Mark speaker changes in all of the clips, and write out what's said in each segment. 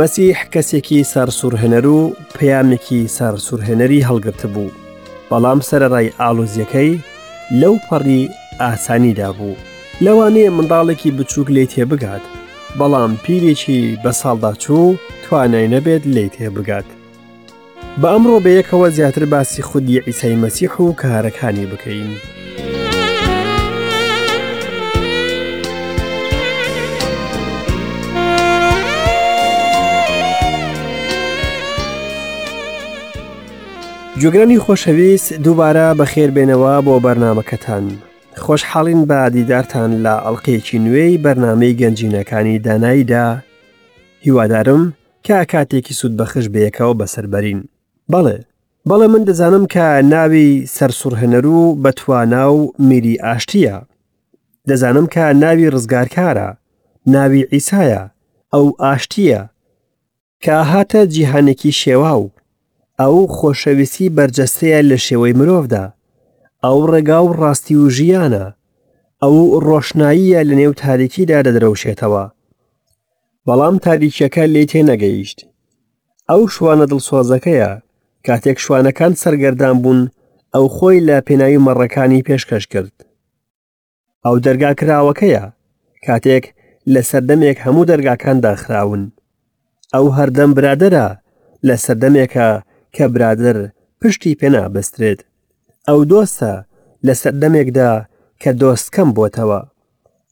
Speaker 1: مەسیح کەسێکی سەرسوورهێنەر و پەیامێکی سەرسوورهێنەری هەڵگرت بوو بەڵام سەرەڕای ئالۆزیەکەی لەو پەڕی ئاسانیدا بوو لەوانەیە منداڵێکی بچووک لێی تێبگات بەڵام پیرێکی بە ساڵدا چوو توانای نەبێت لێی تێبگات بە ئەمڕۆ بەیەکەوە زیاتر باسی خودی ئیسای مەسیح و کارەکانی بکەین. جگرانی خۆشەویست دووبارە بەخێربێنەوە بۆ بەرنمەکەتان خۆشحاڵین بە دیدارتان لە ئەڵلقەیەکی نوێی بەرنمەی گەنجینەکانی داناییدا هیوادارم کە کاتێکی سوود بەخش بەیەکەوە بەسەربەرین بەڵێ بەڵێ من دەزانم کە ناوی سەرسوڕهێنەر و بەتوانا و میری ئاشتیە دەزانم کە ناوی ڕزگارکارە ناوی ئیسایە ئەو ئاشتیە کە هاتە جیهانێکی شێواو ئەو خۆشەویستی بەرجەستەیە لە شێوەی مرۆڤدا ئەو ڕێگا و ڕاستی و ژیانە ئەو ڕۆشناییە لە نێو تاریکیدا دەدرەوشێتەوە بەڵام تاریکیەکە لێ تێنەگەیشت ئەو شوانە دڵسۆزەکەیە کاتێک شوانەکان سەرگەردان بوون ئەو خۆی لە پێناوی مەڕەکانی پێشکەش کرد ئەو دەرگا کراوەکەیە کاتێک لە سەردەمێک هەموو دەرگاکان داخراون ئەو هەردەم برادەرە لە سەردەمێکە کە برادر پشتی پێنابسترێت ئەو دۆستە لە سەردەمێکدا کە دۆستکەم بۆتەوە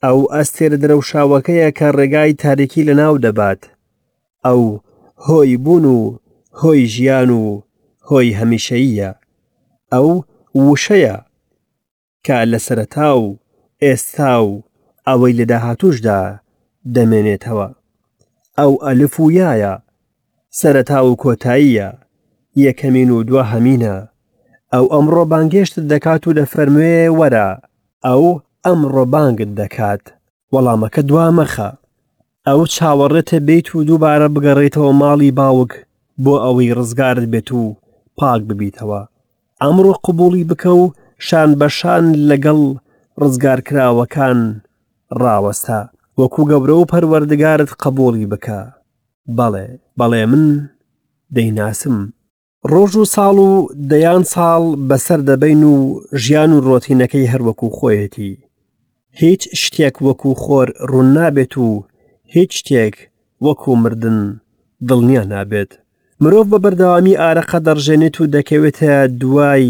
Speaker 1: ئەو ئەستێرە درەوشاوەکەیە کە ڕێگای تاریکی لە ناو دەبات ئەو هۆی بوون و هۆی ژیان و هۆی هەمیشەییە ئەو وشەیە کە لە سەرەتا و ئێستا و ئەوەی لە داهاتووشدا دەمێنێتەوە. ئەو ئەلف و یایە، سەرەتا و کۆتاییە، یەکەمین و دواهەمینە. ئەو ئەمڕۆ بانگێشتت دەکات و دەفەرموێ وەرە، ئەو ئەمڕۆ بانگت دەکات، وەڵامەکە دوا مەخە. ئەو چاوەڕێتە بیت و دووبارە بگەڕێیتەوە ماڵی باوک بۆ ئەوەی ڕزگارت بێت و پاک ببیتەوە. ئەمڕۆ قبوڵی بکە و شان بە شان لەگەڵ ڕزگارکراوەکان ڕاوەستە. وەکو گەورە و پەروەردگارت قبوڵی بکە. بەڵێ، بەڵێ من دەیناسم. ڕۆژ و ساڵ و دەیان ساڵ بەسەر دەبەین و ژیان و ڕۆتینەکەی هەروەکو خۆیەتی هیچ شتێک وەکو خۆر ڕوون نابێت و هیچ شتێک وەکو مردن دڵنیا نابێت مرۆڤ بە بەردەوامی ئارەقە دەڕژێنێت و دەکەوێتە دوای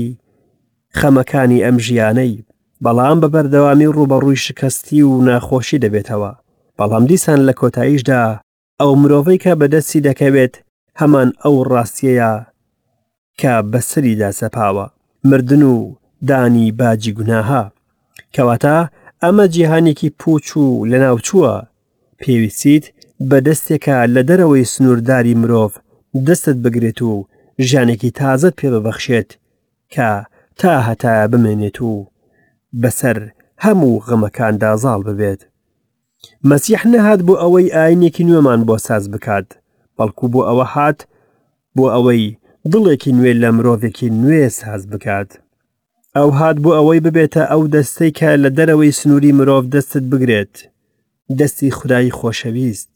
Speaker 1: خەمەکانی ئەم ژیانەی بەڵام بە بەردەوامی ڕوبەڕووی شکستی و ناخۆشی دەبێتەوە بەڵام دیسان لە کۆتاییشدا ئەو مرۆڤەی کە بەدەستی دەکەوێت هەمان ئەو ڕاستیەیە کە بەسەریدا سەپاوە، مردن و دانی باجی گوناهە. کەواتە ئەمە جیهانێکی پوچ و لەناوچووە، پێویستیت بە دەستێکە لە دەرەوەی سنوورداری مرۆڤ دەستت بگرێت و ژیانێکی تازەت پێ ببەخشێت کە تا هەتایە بمێنێت و بەسەر هەموو غەمەکاندا زاڵ ببێت. مەسیح نەهات بۆ ئەوەی ئاینێکی نوێمان بۆ ساز بکات، بەڵکو بۆ ئەوە هات بۆ ئەوەی دڵێکی نوێ لە مرۆڤێکی نوێ ساز بکات. ئەو هات بۆ ئەوەی ببێتە ئەو دەستەی کە لە دەرەوەی سنووری مرۆڤ دەستت بگرێت، دەستی خودایی خۆشەویست.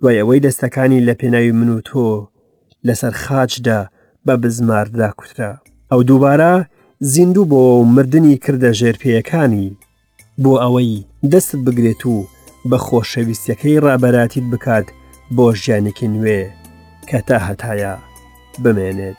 Speaker 1: دوای ئەوەی دەستەکانی لە پێناوی من و تۆ لەسەر خاچدا بە بزماردا کوترا ئەو دووبارە زیندوو بۆ و مردنی کردە ژێر پێیەکانی بۆ ئەوەی دەستت بگرێت و بە خۆشەویستەکەی ڕابەراتیت بکات بۆ ژیانێکی نوێ کە تا هەتایە بمێنێت.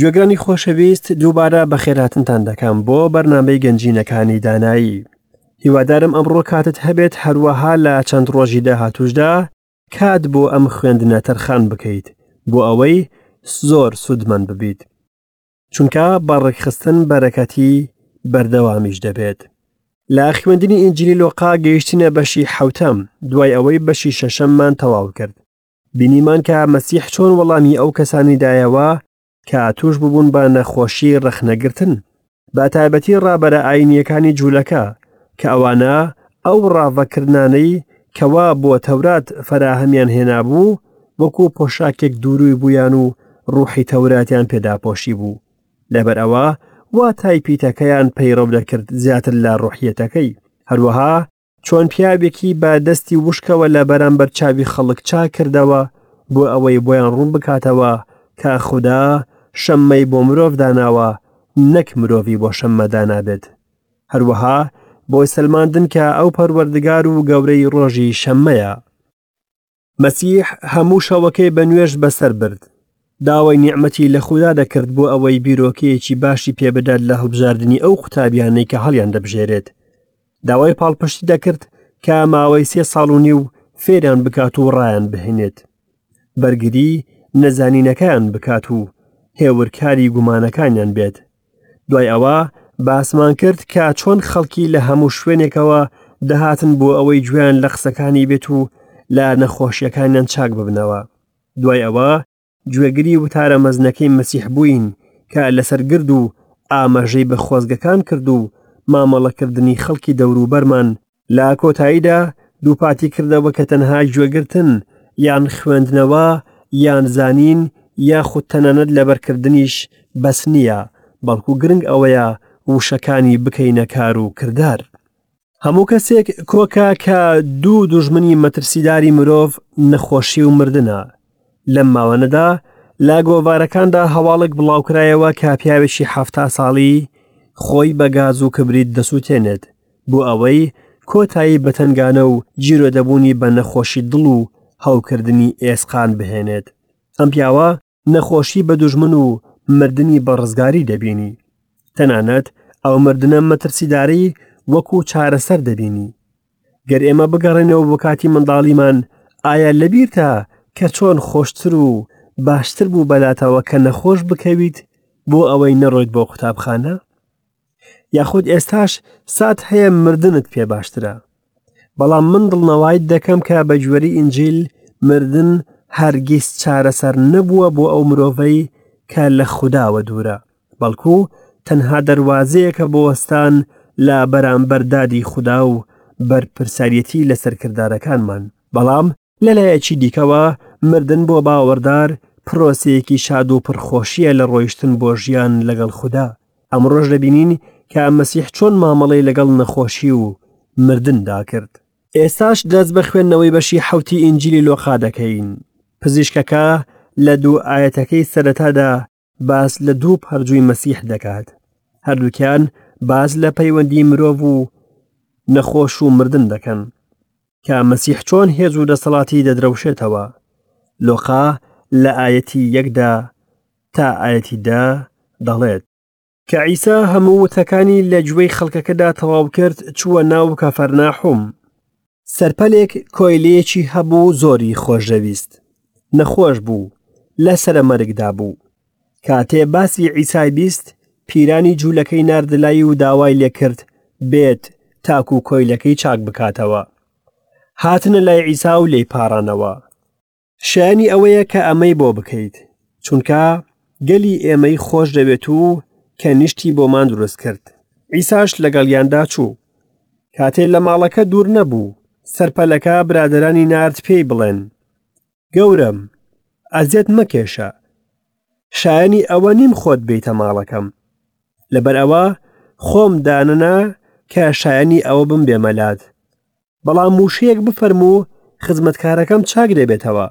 Speaker 1: گوێگرانی خۆشەویست دووبارە بەخێراتنتان دەکەم بۆ بەرنمەی گەنجینەکانی دانایی هیوادارم ئەمڕۆ کاتت هەبێت هەروەها لە چەند ڕۆژی داهاتوشدا کات بۆ ئەم خوێندنە تەرخان بکەیت بۆ ئەوەی زۆر سوودمەند ببیت چونکە بە ڕێکخستن بەرەکەتی بەردەوامیش دەبێت. لە خوێندنی ئینجیلی لۆقا گەیشتینە بەشی حوتەم دوای ئەوەی بەشی شەشەممان تەواو کرد بینیمان کە مەسیح چۆن وەڵامی ئەو کەسانی دایەوە کە توش ببوون بە نەخۆشی ڕەخنەگرتن بە تایبەتی ڕابەرە ئاینیەکانی جوولەکە کە ئەوانە ئەو ڕاڤەکردانەی کەوا بۆ تەورات فەراهەمیان هێنابوو، وەکو پۆشاکێک دوورووی بوویان و ڕووحی تەوراتیان پێ داپۆشیبوو. لەبەر ئەوە واتای پیتەکەیان پەیڕەو دەکرد زیاتر لە ڕووحییەتەکەی. هەروەها چۆن پیاوێکی بە دەستی وشکەوە لە بەرامبەر چاوی خەڵک چاک کردەوە بۆ ئەوەی بۆیان ڕوون بکاتەوە کە خودا شەممەی بۆ مرۆڤ داناوە نەک مرۆڤی بۆ شەممە دانابێت. هەروەها بۆ سەلماندن کە ئەو پەروەردگار و گەورەی ڕۆژی شەممەیە. مەسیح هەموو شەوەکەی بە نوێژ بەسەر برد. داوای نیعمەتی لە خودا دەکرد بۆ ئەوەی بیرۆکەیەکی باشی پێ بدات لە هەڵبژاردنی ئەو قوتابیانەی کە هەڵیان دەبژێرێت. داوای پاڵپشتی دەکرد کە ماوەی سێ ساڵ و نیو فێریان بکات و ڕایان بهێنێت. بەرگری نەزانینەکەیان بکات و هێورکاری گومانەکانیان بێت. دوای ئەوە باسمان کرد کە چۆن خەڵکی لە هەموو شوێنێکەوە دەهاتن بۆ ئەوەی گوێیان لە قسەکانی بێت و لە نەخۆشیەکانیان چاک ببنەوە دوای ئەوە گوێگری وتارە مەزنەکەی مەسیح بووین کە لەسەر گرد و ئاماژەی بە خۆزگەکان کرد و مامەڵەکردنی خەڵکی دەوروبەرمان لە کۆتاییدا دووپاتی کردەوە کە تەنها گوێگرتن یان خوێندنەوە یان زانین یاخود تەنانەت لەبەرکردنیش بەس نییە، بەڵکو گرنگ ئەوەیە وشەکانی بکەینە کار و کردار. هەموو کەسێک کۆکە کە دوو دوژمنی مەترسیداری مرۆڤ نەخۆشی و مردنە. لەم ماوانەدا لە گۆڤارەکاندا هەواڵێک بڵاوکرایەوە کە پیاوێکی حەفتا ساڵی خۆی بە گاز و کبریت دەسوتێنێت بۆ ئەوەی کۆتایی بە تەنگانە و گیرۆدەبوونی بە نەخۆشی دڵ و هەوکردنی ئێسقان بهێنێت. ئەم پیاوە نەخۆشی بە دوژمن و مردنی بە ڕزگاری دەبینی. تەنانەت ئەو مردنە مەترسیدارەی وەکوو چارەسەر دەبینی. گەر ئێمە بگەڕێنەوە بۆ کاتی منداڵیمان، ئایا لەبیرتە کە چۆن خۆشتر و باشتر بوو بەلاتەوە کە نەخۆش بکەویت بۆ ئەوەی نەڕۆیت بۆ قوتابخانە؟ یاخود ئێستاش سات هەیە مردنت پێ باشترە بەڵام من دڵنەوایت دەکەم کە بە گوێری ئینجیل مردن هەرگیز چارەسەر نەبووە بۆ ئەو مرۆڤەی کە لە خودداوە دوورە بەڵکو تەنها دەواازەیەکە بۆ وەستان لە بەرامبەر دادی خوددا و بەرپرسیارەتی لەسەر کردارەکانمان بەڵام لەلایەکی دیکەوە، مردن بۆ باوەڕدار پرۆسەیەکی شاد و پڕخۆشییە لە ڕۆیشتن بۆ ژیان لەگەڵ خودا. ئەمڕۆش دەبینین کە مەسیح چۆن مامەڵەی لەگەڵ نەخۆشی و مردندا کرد. ئێستاش دەست بە خوێندنەوەی بەشی حەوتی ئینجیلی لۆقا دەکەین. پزیشکەکە لە دوو ئایەتەکەی سەرەتادا باس لە دوو پەرجووی مەسیح دەکات هەردووکیان باز لە پەیوەندی مرۆڤ و نەخۆش و مردن دەکەن کە مەسیح چۆن هێز و دەسەڵاتی دەدرەوشێتەوە لۆقا لە ئاەتی یەکدا تا ئاەتی دە دەڵێت کە عیسا هەموو وتەکانی لە گوێی خەڵکەکەدا تەواو کرد چووە ناو کەفەرناحوم سەرپەلێک کۆیلەیەکی هەبوو زۆری خۆشەویست نەخۆش بوو لە سەرەمەرگدا بوو کاتێ باسی عیسای بیست پیرانی جوولەکەی ناردلایی و داوای لێکرد بێت تاکو کۆیلەکەی چاک بکاتەوە هاتنە لای عیسا و لی پاڕانەوە شایەنی ئەوەیە کە ئەمەی بۆ بکەیت چونکە گەلی ئێمەی خۆش دەوێت و کە نیشتی بۆمان دروست کرد ئیساش لەگەڵیاندا چوو کاتێ لە ماڵەکە دوور نەبوو سەرپەلەکە برادرانی نارد پێی بڵێن گەورەم ئەزیەت مەکێشە شایانی ئەوە نیم خۆت بیتە ماڵەکەم لەبەر ئەوە خۆم دانەنا کە شایانی ئەوە بم بێمەلات بەڵام ووشەیەک بفەرمو و خزمەتکارەکەم چاک دەبێتەوە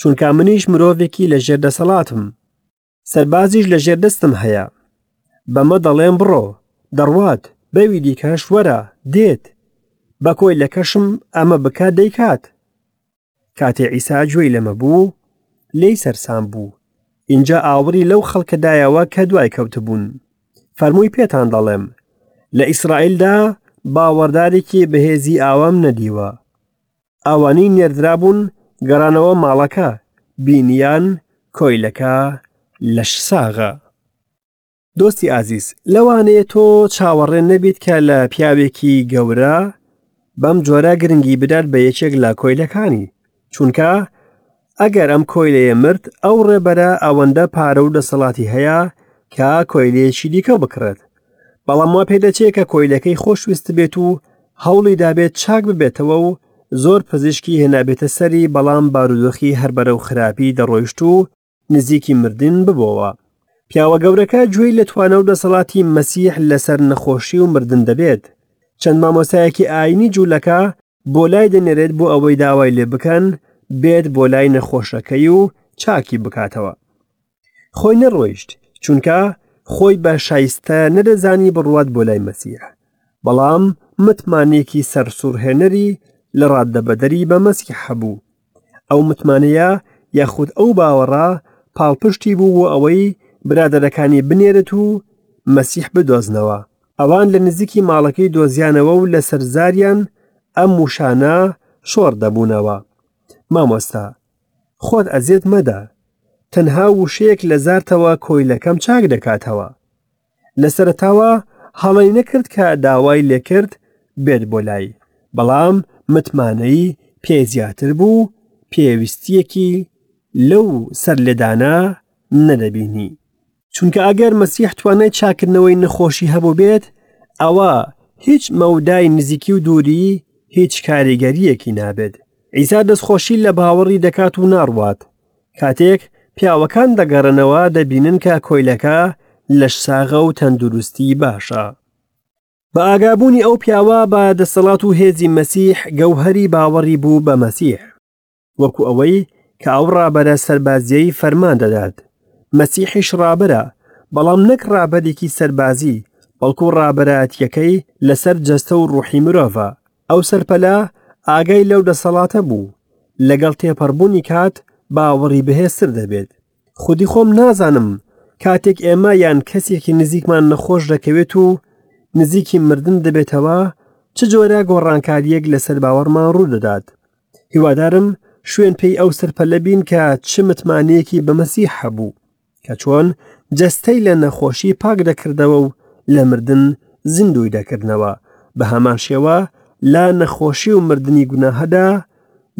Speaker 1: چونکا منیش مرۆڤێکی لە ژێر دەسەڵاتم سەربازیش لە ژێر دەستم هەیە بەمە دەڵێم بڕۆ دەڕوات بەوی دیکەش وەرە دێت بە کۆیلەکەشم ئەمە بکە دەیکات کاتێ عیسا گوێی لەمە بوو لێی سەرسام بوو ئینجا ئاوڕی لەو خەڵکەدایەوە کە دوای کەوتبوون فەرمووی پێتان دەڵێم لە ئیسرائیلدا باوەڕدارێکی بەهێزی ئاوام نەدیوە ئەوانەی نێردرابوون گەڕانەوە ماڵەکە بینیان کۆیلەکە لەش ساغە دۆستی ئازیز لەوانەیە تۆ چاوەڕێ نەبیت کە لە پیاوێکی گەورە بەم جۆرە گرنگی بدات بە یەکێک لە کۆیلەکانی چونکە ئەگەر ئەم کۆیلەیە مرد ئەو ڕێبەرە ئەوەندە پارە و دەسەڵاتی هەیە کە کۆیلەیەکی دیکە بکڕێت بەڵام وا پێدەچێت کە کۆیلەکەی خۆشویست بێت و هەوڵی دابێت چاک ببێتەوە و زۆر پزیشکی هێنابێتە سەری بەڵام بارودۆخی هەربەرە و خراپی دەڕۆیشت و نزیکی مردن ببۆوە. پیاوە گەورەکە گوێی لە توانە و دەسەڵاتی مەسیح لەسەر نەخۆشی و مردن دەبێت. چەند مامۆستایەکی ئاینی جوولەکە بۆ لای دەنێرێت بۆ ئەوەی داوای لێ بکەن بێت بۆ لای نەخۆشەکەی و چاکی بکاتەوە. خۆی نەڕۆیشت چونکە خۆی بە شایستە نەدەزانی بڕوات بۆ لای مەسیح. بەڵام متمانێکی سەرسوڕهێنەری لە ڕاددەبەدەری بە مەسیح هەبوو. ئەو متمانەیە یاخود ئەو باوەڕە پاڵپشتی بوو بۆ ئەوەی برادەرەکانی بنێرێت و مەسیح بدۆزنەوە. ئەوان لە نزیکی ماڵەکەی دۆزیانەوە و لەسەر زاریان ئەم وشانە شۆڕ دەبوونەوە، مامۆستا، خۆت ئەزیەت مەدە، تەنها وشەیەک لە زارتەوە کۆیلەکەم چاک دەکاتەوە. لە سەرەتاوە هەڵەی نەکرد کە داوای لێکرد بێت بۆ لای، بەڵام متمانەی پێ زیاتر بوو، پێویستییەکی لەو سەرلێدانە نەدەبینی. چونکە ئەگەر مەسیح توانای چاککردنەوەی نەخۆشی هەبووبێت، ئەوا هیچ مەودای نزیکی و دووریی هیچ کاریگەرییەکی نابێت. عیسا دەستخۆشی لە باوەڕی دەکات و ناڕوات، کاتێک پیاوەکان دەگەڕێنەوە دەبینن کە کۆیلەکە لەش ساغە و تەندروستی باشە. بە ئاگابوونی ئەو پیاوە بە دەسەڵات و هێزی مەسیح گەوهەری باوەڕی بوو بە مەسیح وەکو ئەوەی کە ئەو ڕابەرە سەربازیەی فەرمان دەدات مەسیحیش ڕابەرە بەڵام نەک ڕابەرێکی سەربازی بەڵکو ڕابەرایەتیەکەی لەسەر جەستە و ڕوحی مرۆڤە ئەو سەرپەلە ئاگای لەو دەسەڵاتە بوو، لەگەڵ تێپەڕبوونی کات باوەڕی بەهێزتر دەبێت. خودی خۆم نازانم کاتێک ئێمە یان کەسێکی نزیکمان نەخۆش دەکەوێت و نزیکی مردن دەبێتەوە چ جۆرە گۆڕانکارییەک لەسەر باوەڕمان ڕوو دەدات. هیوادارم شوێن پێی ئەو سەرپەلە بین کە چ متمانەیەکی بە مەسیح هەبوو. کە چۆن جەستەی لە نەخۆشی پاک دەکردەوە و لە مردن زیندووی دەکردنەوە، بە هەمان شێوە لە نەخۆشی و مردنی گوناهدا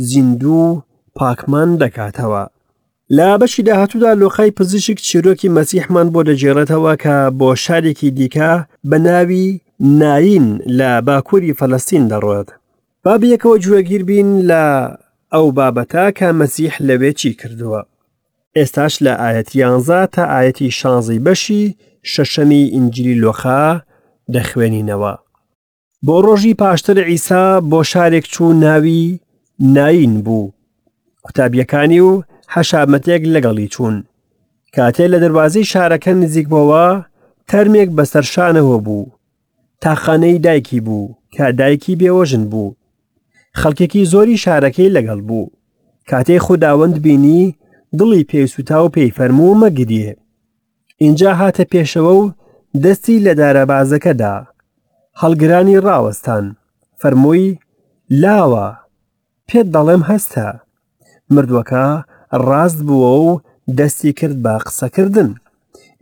Speaker 1: زیندوو و پاکمان دەکاتەوە. لە بەشی داهاتوودا لوقای پزیشک چیرۆکی مەسیحمان بۆ دەگێڕێتەوە کە بۆ شارێکی دیکە بە ناوی ناین لە باکووری فەلەستین دەڕۆێت. با بەیەکەوە گوێگیر بین لە ئەو بابەتە کە مەسیح لەوێ چی کردووە. ئێستاش لە ئایەت یانزە تا ئایەتی شانزەی بەشی شەشەمی ئینجلی لۆخا دەخوێنینەوە بۆ ڕۆژی پاشتر ئیسا بۆ شارێک چوو ناوی ناین بوو قوتابیەکانی و حەشامەتێک لەگەڵی چوون کاتێ لە دەواازەی شارەکە نزیک بۆەوە تەرمێک بەسەر شانەوە بوو تاقانەی دایکی بوو کە دایکی بێوەژن بوو. خەڵکێکی زۆری شارەکەی لەگەڵ بوو. کاتێ خوداوەند بینی دڵی پێی سوتا و پێی فەرموو مەگریێ. ئینجا هاتە پێشەوە و دەستی لە دارەبازەکەدا. هەڵگرانی ڕاوەستان. فەرمووی، لاوە، پێت دەڵێم هەستە. مردووەکە ڕاست بووە و دەستی کرد بە قسەکردن.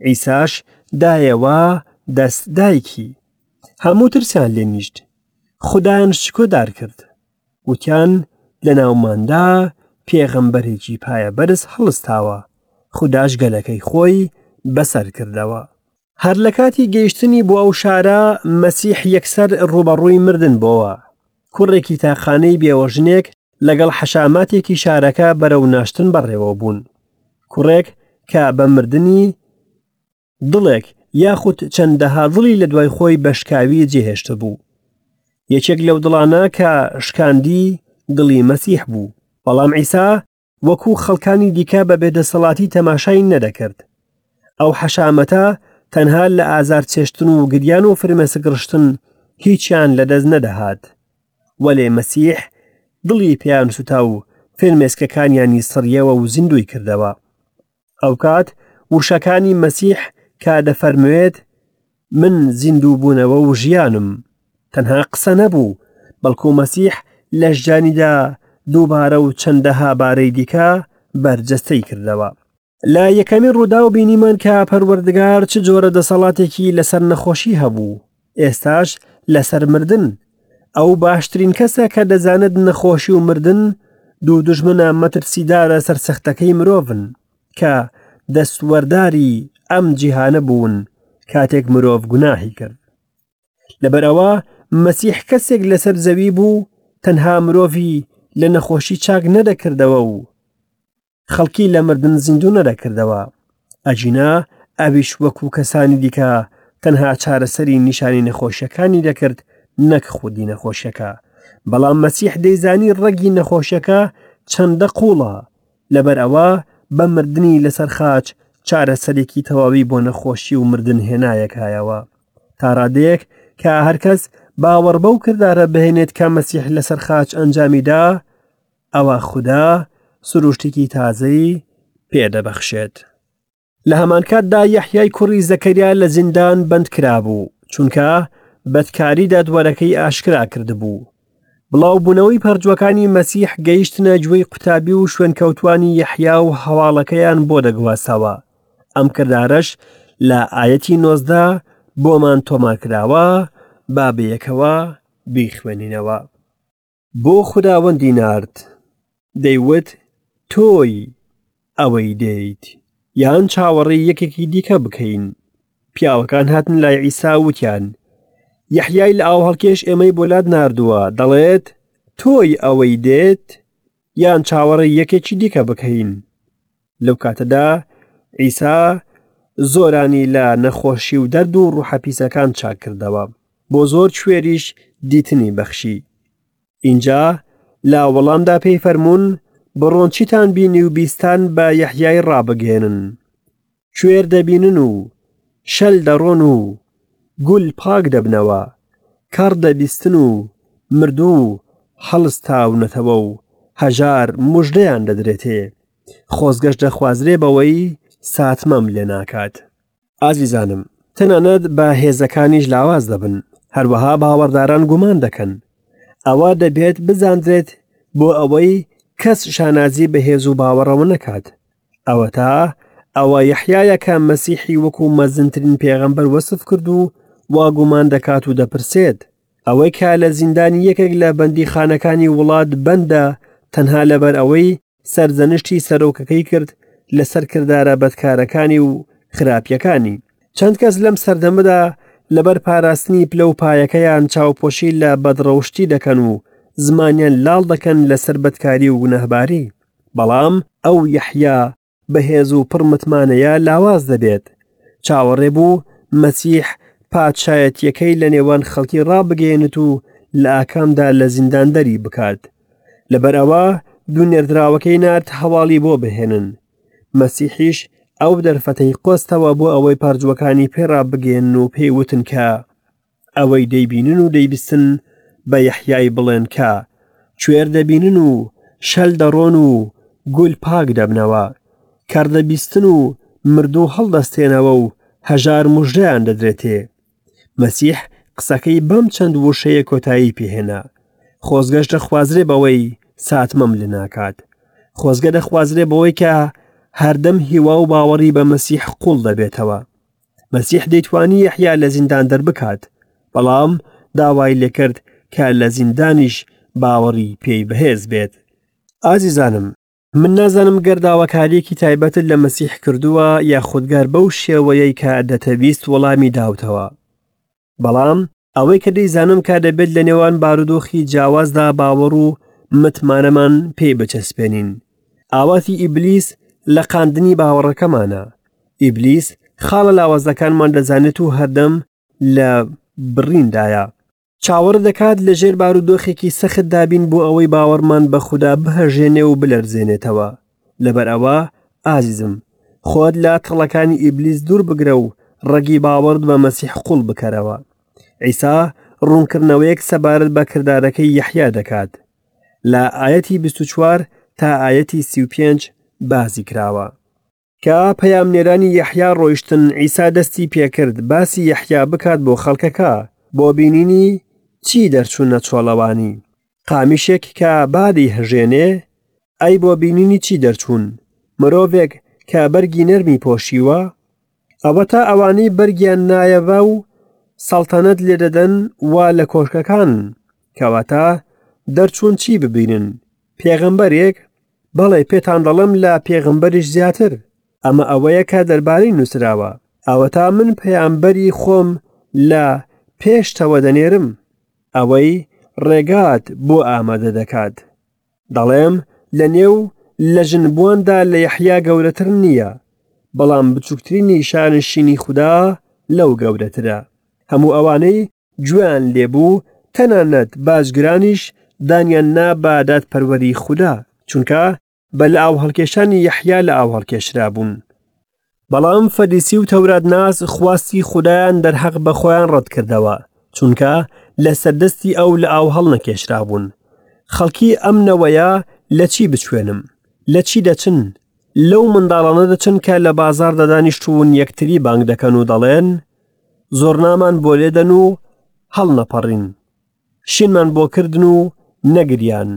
Speaker 1: عیساش دایەوە دەست دایکی. هەموو ترسیان لێ نیشت. خودایان شکۆدار کرد. وتیان لەناوماندا پێغەمبەرێکی پایەبەرز هەڵستاوە، خوداش گەلەکەی خۆی بەسەر کردەوە. هەر لە کاتی گەیشتنی بۆ ئەو شارە، مەسیح یەکسەر ڕووبەڕووی مردن بۆوە. کوڕێکی تاقانەی بێوەژنێک لەگەڵ حەشاماتێکی شارەکە بەرەو ناشتن بەڕێوە بوون. کوڕێک کە بە مردنی دڵێک یاخود چەندەها دڵی لە دوای خۆی بە شکاوی جێهێشتبوو. یەکێک لەو دڵانە کە شکاندی، دڵی مەسیح بوو. بەڵام عیسا وەکوو خەڵکانی دیکە بە بێدەسەڵاتی تەماشای نەدەکرد. ئەو حەشامەتە تەنها لە ئازار چێشتن و گریان و فرمێسک ڕشتن هیچیان لەدەست نەدەهات. وەلێ مەسیح دڵی پێیان سوتا و فرمێسکەکانیانی سڕیەوە و زیندووی کردەوە. ئەوکات وشەکانی مەسیح کە دەفەرموێت من زیندووبوونەوە و ژیانم، تەنها قسە نەبوو، بەڵکو مەسیح لە ژیانیدا دووبارە و چەندەها بارەی دیکە بەرجەستەی کردەوە. لە یەکەمین ڕووداو بینیمان کە پەروەردگار چ جۆرە دەسەڵاتێکی لەسەر نەخۆشی هەبوو، ئێستاش لەسەر مردن. ئەو باشترین کەسە کە دەزانێت نەخۆشی و مردن دوو دژمنە مەترسیدارە سەرسەختەکەی مرۆڤن کە دەستوەرداری ئەم جیهانە بوون کاتێک مرۆڤ گوناهی کرد. لەبەر ئەوە مەسیح کەسێک لەسەر زەوی بوو تەنها مرۆڤی لە نەخۆشی چاک نەدەکردەوە و خەڵکی لە مردن زیندوو نەدەکردەوە ئەجینا ئەویش وەکو کەسانی دیکە تەنها چارەسەری نیشانی نەخۆشیەکانی دەکرد نەک خودی نەخۆشیەکە بەڵام مەسیح دەیزانی ڕەگی نەخۆشیەکە چەندە قوڵە لەبەر ئەوە بە مردنی لەسەر خاچ چارەسەرێکی تەواوی بۆ نەخۆشی و مردن هێنایەکایەوە تا ڕادەیەک کە هەرکەس باوەڕ بەو کردارە بهێنێت کە مەسیح لەسەر خاچ ئەنجامیدا ئەوا خودا سروشتێکی تازەی پێدەبەخشێت. لە هەمانکاتدا یەحیای کوڕی زەکەریا لە زیندان بەند کرابوو چونکە بەدکاری دادوەرەکەی ئاشکرا کردبوو. بڵاوبوونەوەی پەرجوەکانی مەسیح گەیشتنە گوێی قوتابی و شوێنکەوتوانی یەحیا و هەواڵەکەیان بۆ دەگواستەوە. ئەم کردارەش لە ئایەتی نۆزدە بۆمان تۆمار کراوە با بەیەکەوە بیخوێنینەوە. بۆ خوداوەندی نارد، دەیوت، تۆی ئەوەی دێیت، یان چاوەڕێی یەکێکی دیکە بکەین؟ پیاوەکان هاتن لای عیسا و وتیان، یەحیای لە ئاوهەڵکێش ئێمەی بۆ لات ناردووە، دەڵێت، تۆی ئەوەی دێت، یان چاوەڕێی یەکێکی دیکە بکەین؟ لەو کاتەدا عیسا زۆرانی لە نەخۆشی و دەرد و ڕوحەپیسەکان چاکردەوە بۆ زۆر کوێریش دیتنی بەخشی ئینجا لا وەڵامدا پێی فەرمونون بڕۆن چیتان بینی و بیستان بە یەحیای ڕابگەێنن کوێر دەبینن و شەل دەڕۆن و گول پاک دەبنەوە کەڕ دەبیستن و مردوو هەڵستاونەتەوە و هەژار مژدەیان دەدرێتێ خۆزگەش دەخوازرێ بەوەی ساتمەم لێ ناکات. ئازیزانم، تەنانەت بە هێزەکانیش لاواز دەبن، هەروەها باوەڕداران گومان دەکەن. ئەوە دەبێت بزاندرێت بۆ ئەوەی کەس شانازی بە هێز و باوەڕەوە نەکات. ئەوەتا ئەوە یەحیایە کە مەسیحی وەکو مەزنترین پێغەمبەر وەسف کرد و وا گومان دەکات و دەپرسێت، ئەوەی کە لە زیندانی یەکێک لە بەندیخانەکانی وڵات بەندە تەنها لەبەر ئەوەی سەرزەنشتی سەرۆکەکەی کرد لەسەر کردارە بەدکارەکانی و خراپیەکانی چەند کەس لەم سەردەمەدا لەبەر پاراستنی پلە و پایەکەیان چاوپۆشی لە بەدڕەوشتی دەکەن و زمانیان لاڵ دەکەن لەسەر بەدکاری و گوناهباری بەڵام ئەو یەحیا بەهێز و پڕ متمانەیە لاواز دەبێت چاوەڕێ بوو مەسیح پادشایەتیەکەی لە نێوان خەڵکی ڕابگەێنێت و لە ئاکامدا لە زیندان دەری بکات لەبەرئەوە دوو نێردراوەکەی نارد هەواڵی بۆ بهێنن مەسیحیش ئەو دەرفەتەی قۆستەوە بۆ ئەوەی پاردووەکانی پێڕا بگەێن و پێی وتن کە ئەوەی دەیبینن و دەیبیستن بە یەحیایی بڵێن کە کوێر دەبینن و شەل دەڕۆن و گول پاک دەبنەوە کەڕدەبیستن و مردوو هەڵدەستێنەوە و هەژار مژدەیان دەدرێتێ مەسیح قسەکەی بەم چەند وشەیە کۆتایی پێهێنا خۆزگەش دەخوازرێ بەوەی ساتمەم لە ناکات خۆزگە دەخوازرێ بەوەی کە هەردەم هیوا و باوەڕی بە مەسیح قوڵ دەبێتەوە مەسیح دەیتوانی یحیا لە زیندان دەربکات بەڵام داوای لێکرد کە لە زیندانیش باوەڕی پێی بەهێز بێت ئازیزانم من نازانم گەر داواکاریەکی تایبەتت لە مەسیح کردووە یاخود گەر بەو شێوەیەی کە دەتەویست وەڵامی داوتەوە بەڵام ئەوەی کە دەیزانم کە دەبێت لە نێوان بارودۆخی جیاوازدا باوەڕ و متمانەمان پێی بچەسپێنین ئاواتی ئیبلیس لە قاندنی باوەڕەکەمانە ئیبلیس خاڵە لاوازەکانمان دەزانێت و هەردەم لە بڕیندایە چاوەڕ دەکات لە ژێر بارودۆخێکی سەخت دابین بۆ ئەوەی باوەڕمان بە خودا بهەژێنێ و بلەرزێنێتەوە لەبەر ئەوە ئازیزم خۆت لە تڕڵەکانی ئیبلیس دوور بگرە و ڕەگی باوەڕت بە مەسیح قوڵ بکەرەوە عیسا ڕوونکردنەوەیەک سەبارەت بە کردارەکەی یەحیا دەکات لە ئاەتی 24 تا ئاەتی 35 باسی کراوە کە پەیامنێرانی یەحیا ڕۆیشتن عیسا دەستی پێکرد باسی یەحیا بکات بۆ خەڵکەکە بۆ بینینی چی دەرچوونە چۆڵەوانی قامیشێک کە بادی هەژێنێ ئەی بۆ بینینی چی دەرچوون مرۆڤێک کە بەرگی نەرمی پۆشیوە ئەوەتا ئەوانەی بەرگیان نایەوە و سەڵتەنەت لێدەدەن وا لە کۆشکەکان کەواتە دەرچوون چی ببینن پێغەمبەرێک بەڵێ پێتان دەڵێم لە پێغەمبەریش زیاتر، ئەمە ئەوەیە کە دەربارەی نووسراوە، ئەوەتا من پەیامبەری خۆم لە پێشتەوە دەنێرم، ئەوەی ڕێگات بۆ ئامادە دەکات. دەڵێم لە نێو لە ژنبوواندا لە یەحیا گەورەتر نییە، بەڵام بچووکترینی شانشینی خودا لەو گەورەترە. هەموو ئەوانەی گوێیان لێ بوو، تەنانەت بازگرانیش دانیان نا بە دادپەروەری خودا، چونکە بە لەئاوهەڵکێشانی یەحیا لەئاوهەڵکێشرابوون. بەڵام فەریسی و تەوراتناس خواستی خودایان دەرهەق بە خۆیان ڕەتکردەوە، چونکە لەسەر دەستی ئەو لەئاوهەڵنەکێشرابوون. خەڵکی ئەم نەوەیە لە چی بچوێنم؟ لە چی دەچن؟ لەو منداڵانە دەچن کە لە بازاڕدا دانیشتوون یەکتری بانگ دەکەن و دەڵێن، زۆرنامان بۆ لێدەن و هەڵنەپەڕین شینمان بۆ کردن و نەگریان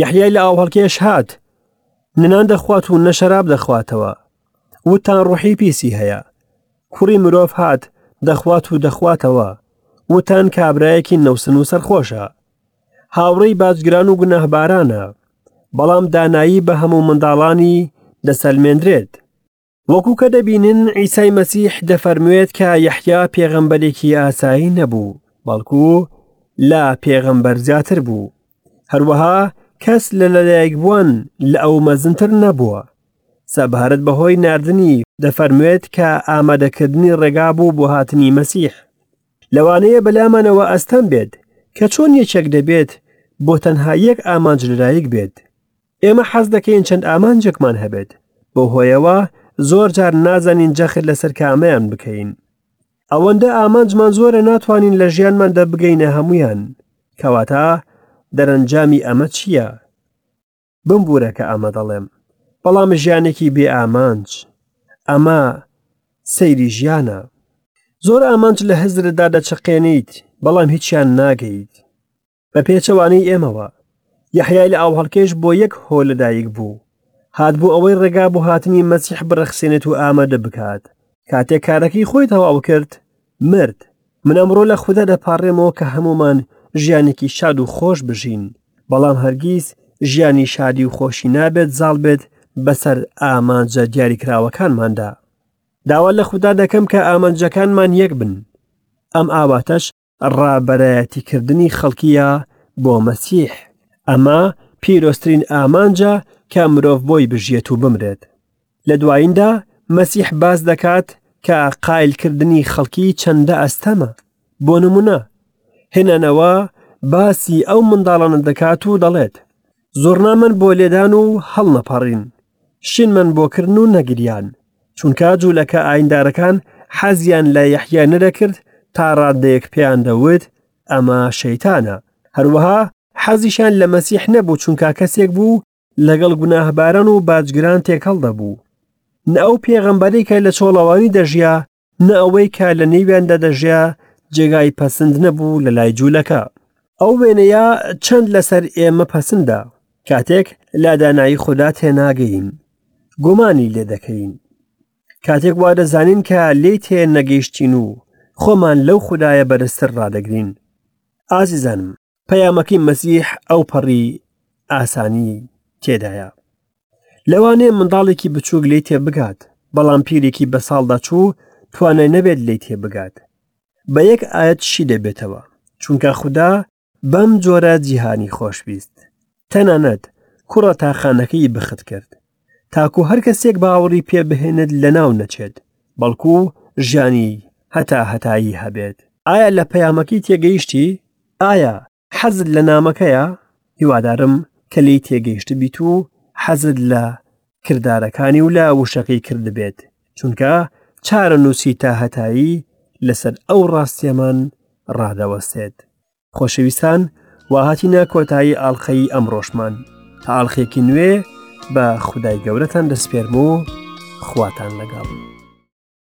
Speaker 1: یحیای لە ئاوهڵکێش هات ننان دەخوات و نەشەراب دەخواتەوە وتان ڕوحی پیسی هەیە کوڕی مرۆڤ هات دەخوات و دەخواتەوە وتان کابرایەکی نەوسن و سەرخۆشە هاوڕێی باجگران و گوناهبارانە بەڵام دانایی بە هەموو منداڵانی دەسەلمێنرێت وەکو کە دەبینن عیسای مەسیح دەفەرموێت کە یەحیا پێغەمبەرێکی ئاسایی نەبوو بەڵکو لە پێغەمبەر زیاتر بوو هەروەها کەس لە لەلایەک بووان لە ئەو مەزنتر نەبووە سەبارەت بەهۆی نردنی دەفەرموێت کە ئامادەکردنی ڕێگا بوو بۆ هاتنی مەسیح لەوانەیە بەلامانەوە ئەستەم بێت کە چۆن یەکێک دەبێت بۆ تەنها یەک ئامانج لەلایەک بێت ئێمە حەز دەکەین چەند ئامانجێکمان هەبێت، بەو هۆیەوە زۆر جار نازانین جەخت لەسەر کامەیان بکەین. ئەوەندە ئامانجمان زۆرە ناتوانین لە ژیانماندا بگەینە هەمویان. کەواتە دەرەنجامی ئەمە چییە؟ بمبورە کە ئەمە دەڵێم. بەڵام ژیانێکی بێ ئامانج. ئەمە سەیری ژیانە. زۆر ئامانج لە هزرتدا دەچەقێنیت، بەڵام هیچیان ناگەیت. بە پێچەوانەی ئێمەوە یحیای لە ئاوهڵکێش بۆ یەک هۆ لەدایک بوو هات بۆ ئەوەی ڕێگا بۆ هاتنی مەسیح بڕەخسێنێت و ئامادە بکات کاتێک کارەکەی خۆی تەواو کرد مرد من ئەمڕۆ لە خوددا دەپارڕێمەوە کە هەمومان ژیانێکی شاد و خۆش بژین بەڵام هەرگیز ژیانی شادی و خۆشی نابێت زاڵ بێت بەسەر ئامانجە دیاریکراوەکانماندا داوا لە خوددا دەکەم کە ئامانجەکانمان یەک بن ئەم ئاواتەش ڕابەرایەتیکردنی خەڵکییە بۆ مەسیح. ئەمە پیرۆزترین ئامانجە کە مرۆڤ بۆی بژیێت و بمرێت. لە دواییندا مەسیح باس دەکات کە قایلکردنی خەڵکی چەندە ئەستەمە. بۆ نموونە، هێنانەوە باسی ئەو منداڵانە دەکات و دەڵێت، زوڕنامەن بۆ لێدان و هەڵنەپەڕین، شینمان بۆ کردن و نەگریان چونکە جوولەکە ئایندارەکان حەزیان لە یەحیا نەدەکرد تا ڕادەیەک پێیان دەوت ئەمە شەیتانە هەروەها حەزیشان لە مەسیح نەبوو چونکە کەسێک بوو لەگەڵ گوناهباران و باجگران تێکەڵ دەبوو نە ئەو پێغەمبەرێکە لە چۆڵەوانی دەژیا نە ئەوەی کە لە نێویاندا دەژیا جێگای پەسند نەبوو لە لای جوولەکە. ئەو وێنەیە چەند لەسەر ئێمە پەسندە کاتێک لە دانایی خۆدا تێناگەین گومانی لێ دەکەین کاتێک وا دەزانین کە لێی تێ نەگەیشتین و خۆمان لەو خوددایە بەرزتر ڕدەگرین ئازیزانم پەیامەکەی مەسیح ئەو پەڕی ئاسانی تێدایە لەوانێ منداڵێکی بچووک لی تێ بگات بەڵام پیرێکی بە ساڵدا چوو توانای نەبێت لی تێ بگات بە یەک ئاەت شی دەبێتەوە چونکە خوددا بەم جۆرە جیهانی خۆشویست تەنانەت کوڕە تاخانەکەی بخت کرد تاکو هەر کەسێک باوەڕی پێ بهێنێت لە ناو نەچێت بەڵکو ژیانی هەتا هەتایی هەبێت ئایا لە پەیامەکەی تێگەیشتی ئایا حەزت لە نامەکەیە هیوادارم کە لی تێگەیشت بیت و حەزت لە کردارەکانی و لە وشەکەی کردبێت چونکە چارە نووسی تا هەتایی لەسەر ئەو ڕاستیەمان ڕادەوەستێت خۆشەویستان واهاتینە کۆتایی ئاڵلقەی ئەم ڕۆژمان تا ئاڵلقێکی نوێ بە خودای گەورەتان دەسپێرم و خواتان لەگەڵ.